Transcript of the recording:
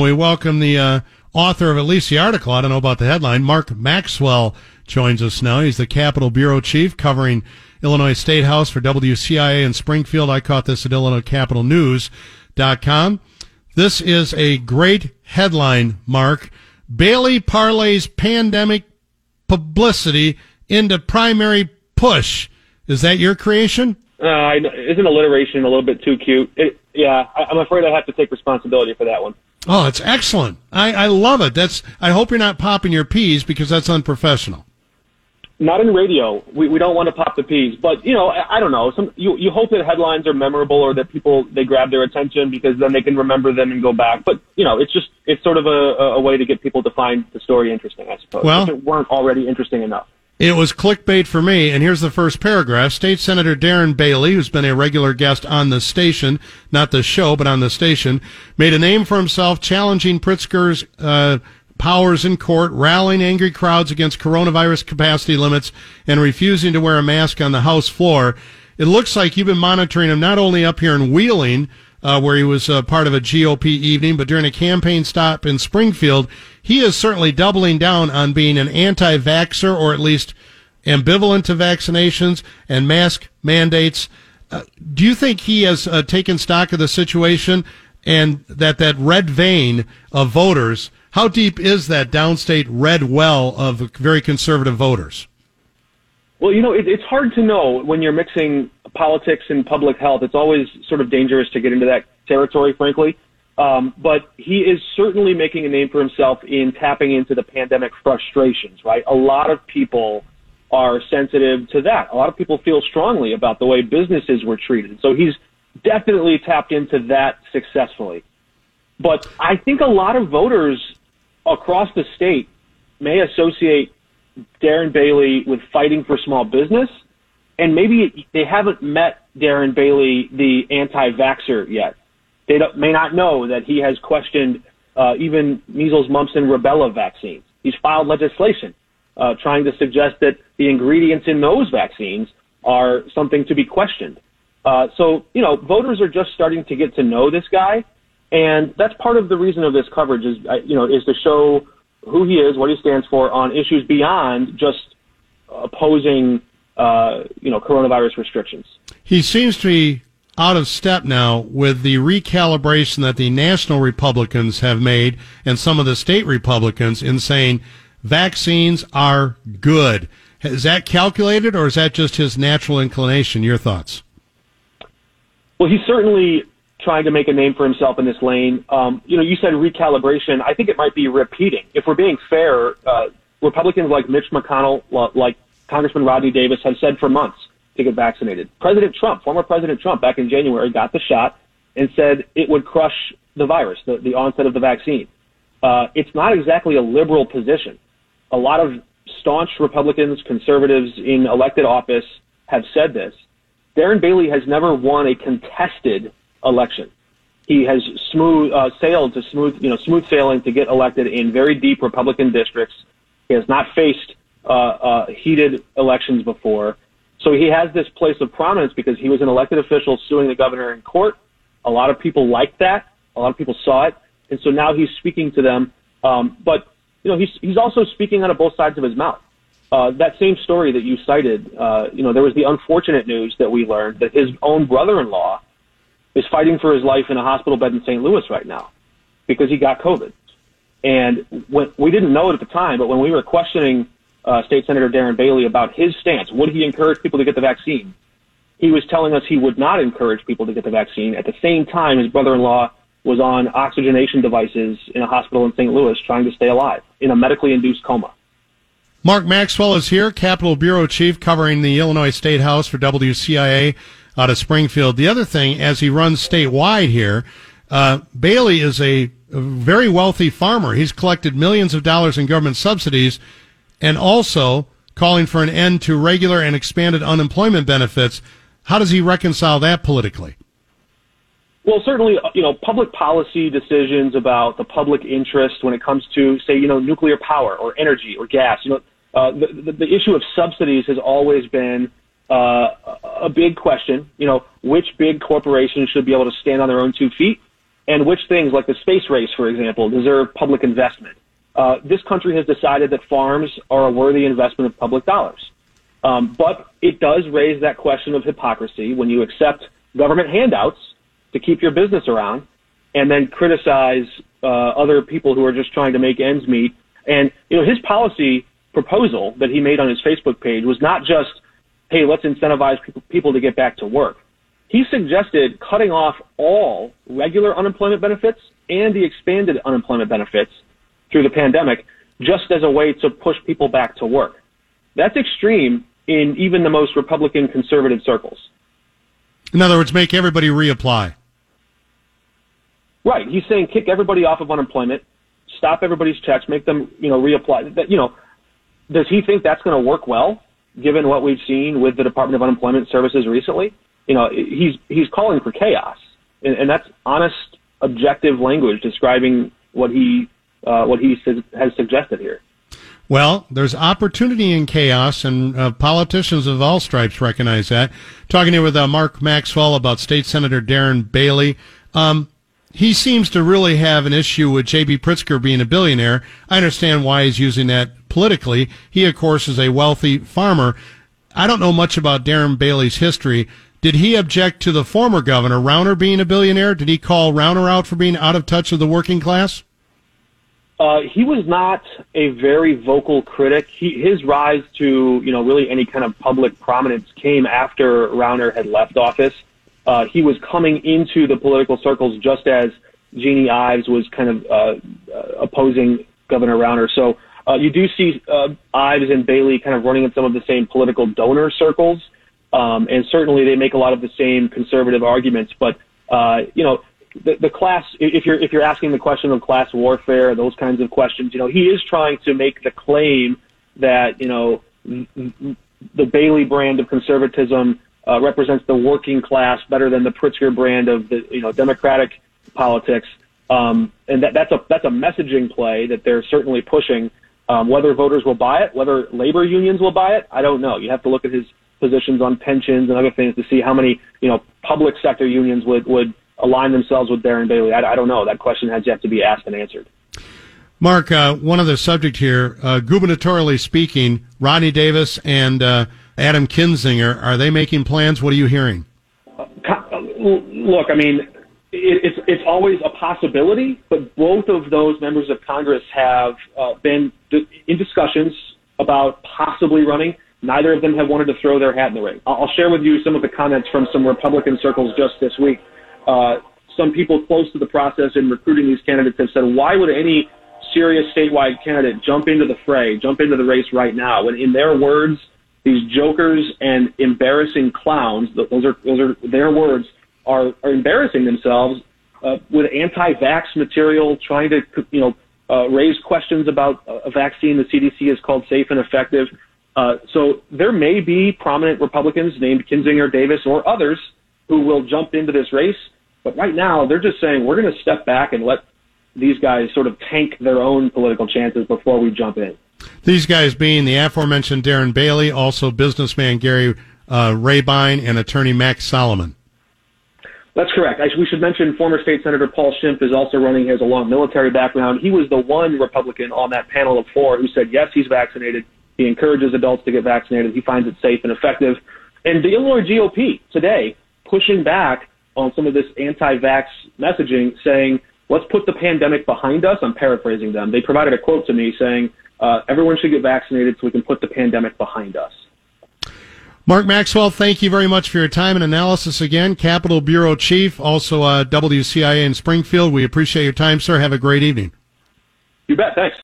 We welcome the uh, author of at least the article. I don't know about the headline. Mark Maxwell joins us now. He's the Capitol Bureau Chief covering Illinois State House for WCIA in Springfield. I caught this at IllinoisCapitalNews.com. This is a great headline, Mark. Bailey parlays pandemic publicity into primary push. Is that your creation? Uh, isn't alliteration a little bit too cute? It, yeah, I, I'm afraid I have to take responsibility for that one. Oh, it's excellent. I, I love it. That's. I hope you're not popping your peas because that's unprofessional. Not in radio. We we don't want to pop the peas, but you know, I, I don't know. Some you you hope that headlines are memorable or that people they grab their attention because then they can remember them and go back. But you know, it's just it's sort of a, a way to get people to find the story interesting, I suppose. Well, if it weren't already interesting enough. It was clickbait for me, and here's the first paragraph. State Senator Darren Bailey, who's been a regular guest on the station, not the show, but on the station, made a name for himself challenging Pritzker's uh, powers in court, rallying angry crowds against coronavirus capacity limits, and refusing to wear a mask on the House floor. It looks like you've been monitoring him not only up here in Wheeling, uh, where he was uh, part of a GOP evening, but during a campaign stop in Springfield, he is certainly doubling down on being an anti-vaxxer or at least ambivalent to vaccinations and mask mandates. Uh, do you think he has uh, taken stock of the situation and that that red vein of voters? How deep is that downstate red well of very conservative voters? Well, you know, it, it's hard to know when you're mixing politics and public health. It's always sort of dangerous to get into that territory, frankly. Um, but he is certainly making a name for himself in tapping into the pandemic frustrations, right? A lot of people are sensitive to that. A lot of people feel strongly about the way businesses were treated. So he's definitely tapped into that successfully. But I think a lot of voters across the state may associate Darren Bailey with fighting for small business, and maybe they haven't met Darren Bailey, the anti-vaxxer, yet. They may not know that he has questioned uh, even measles, mumps, and rubella vaccines. He's filed legislation uh, trying to suggest that the ingredients in those vaccines are something to be questioned. Uh, so, you know, voters are just starting to get to know this guy, and that's part of the reason of this coverage is, uh, you know, is to show who he is, what he stands for on issues beyond just opposing, uh, you know, coronavirus restrictions. He seems to be out of step now with the recalibration that the national Republicans have made and some of the state Republicans in saying vaccines are good. Is that calculated or is that just his natural inclination? Your thoughts? Well, he certainly trying to make a name for himself in this lane. Um, you know, you said recalibration. I think it might be repeating. If we're being fair, uh, Republicans like Mitch McConnell, like Congressman Rodney Davis, have said for months to get vaccinated. President Trump, former President Trump, back in January, got the shot and said it would crush the virus, the, the onset of the vaccine. Uh, it's not exactly a liberal position. A lot of staunch Republicans, conservatives in elected office have said this. Darren Bailey has never won a contested election. He has smooth uh, sailed to smooth, you know, smooth sailing to get elected in very deep Republican districts. He has not faced uh, uh, heated elections before, so he has this place of prominence because he was an elected official suing the governor in court. A lot of people liked that. A lot of people saw it, and so now he's speaking to them. Um, but you know, he's he's also speaking out of both sides of his mouth. Uh, that same story that you cited, uh, you know, there was the unfortunate news that we learned that his own brother-in-law is fighting for his life in a hospital bed in St. Louis right now because he got COVID. And when, we didn't know it at the time, but when we were questioning uh, State Senator Darren Bailey about his stance, would he encourage people to get the vaccine? He was telling us he would not encourage people to get the vaccine. At the same time, his brother-in-law was on oxygenation devices in a hospital in St. Louis trying to stay alive in a medically induced coma. Mark Maxwell is here, Capitol Bureau Chief, covering the Illinois State House for WCIA out of Springfield. The other thing, as he runs statewide here, uh, Bailey is a, a very wealthy farmer. He's collected millions of dollars in government subsidies and also calling for an end to regular and expanded unemployment benefits. How does he reconcile that politically? Well, certainly, uh, you know, public policy decisions about the public interest when it comes to, say, you know, nuclear power or energy or gas. You know, uh, the, the, the issue of subsidies has always been uh, a big question. You know, which big corporations should be able to stand on their own two feet, and which things, like the space race, for example, deserve public investment. Uh, this country has decided that farms are a worthy investment of public dollars. Um, but it does raise that question of hypocrisy when you accept government handouts to keep your business around and then criticize uh, other people who are just trying to make ends meet. And, you know, his policy proposal that he made on his Facebook page was not just, hey, let's incentivize people to get back to work. He suggested cutting off all regular unemployment benefits and the expanded unemployment benefits through the pandemic just as a way to push people back to work. That's extreme in even the most Republican conservative circles. In other words, make everybody reapply. Right. He's saying kick everybody off of unemployment, stop everybody's checks, make them, you know, reapply. That, you know, does he think that's going to work well, given what we've seen with the Department of Unemployment Services recently? You know, he's he's calling for chaos, and, and that's honest, objective language describing what he uh, what he has suggested here. Well, there's opportunity in chaos, and uh, politicians of all stripes recognize that. Talking here with uh, Mark Maxwell about State Senator Darren Bailey. Um, he seems to really have an issue with J.B. Pritzker being a billionaire. I understand why he's using that politically. He, of course, is a wealthy farmer. I don't know much about Darren Bailey's history. Did he object to the former governor, Rauner, being a billionaire? Did he call Rauner out for being out of touch with the working class? Uh, he was not a very vocal critic. He, his rise to, you know, really any kind of public prominence came after Rauner had left office. Uh, he was coming into the political circles just as Jeanne Ives was kind of uh, uh, opposing Governor Rauner. So uh, you do see uh, Ives and Bailey kind of running in some of the same political donor circles, um, and certainly they make a lot of the same conservative arguments. But uh, you know, the, the class, if you're if you're asking the question of class warfare, those kinds of questions, you know, he is trying to make the claim that you know the Bailey brand of conservatism uh, represents the working class better than the Pritzker brand of the you know Democratic politics, um, and that, that's a that's a messaging play that they're certainly pushing. Um, whether voters will buy it, whether labor unions will buy it, I don't know. You have to look at his positions on pensions and other things to see how many you know public sector unions would would align themselves with Darren Bailey? I, I don't know. That question has yet to be asked and answered. Mark, uh, one other subject here, uh, gubernatorially speaking, Rodney Davis and uh, Adam Kinzinger, are they making plans? What are you hearing? Uh, look, I mean, it's it's always a possibility, but both of those members of Congress have uh, been in discussions about possibly running. Neither of them have wanted to throw their hat in the ring. I'll share with you some of the comments from some Republican circles just this week. Uh, some people close to the process in recruiting these candidates have said, why would any serious statewide candidate jump into the fray, jump into the race right now? When in their words, these jokers and embarrassing clowns, those are, those are their words, are, are embarrassing themselves uh, with anti-vax material, trying to, you know, uh, raise questions about a vaccine the CDC has called safe and effective. Uh, so there may be prominent Republicans named Kinzinger, Davis, or others who will jump into this race. But right now, they're just saying we're going to step back and let these guys sort of tank their own political chances before we jump in. These guys being the aforementioned Darren Bailey, also businessman Gary uh, Rabine, and attorney Max Solomon. That's correct. We should mention former state senator Paul Schimpf is also running. He has a long military background. He was the one Republican on that panel of four who said yes, he's vaccinated. He encourages adults to get vaccinated. He finds it safe and effective. And the Illinois GOP today pushing back on some of this anti-vax messaging, saying, let's put the pandemic behind us. I'm paraphrasing them. They provided a quote to me saying, uh, everyone should get vaccinated so we can put the pandemic behind us. Mark Maxwell, thank you very much for your time and analysis again. Capitol Bureau Chief, also uh, WCIA in Springfield. We appreciate your time, sir. Have a great evening. You bet. Thanks.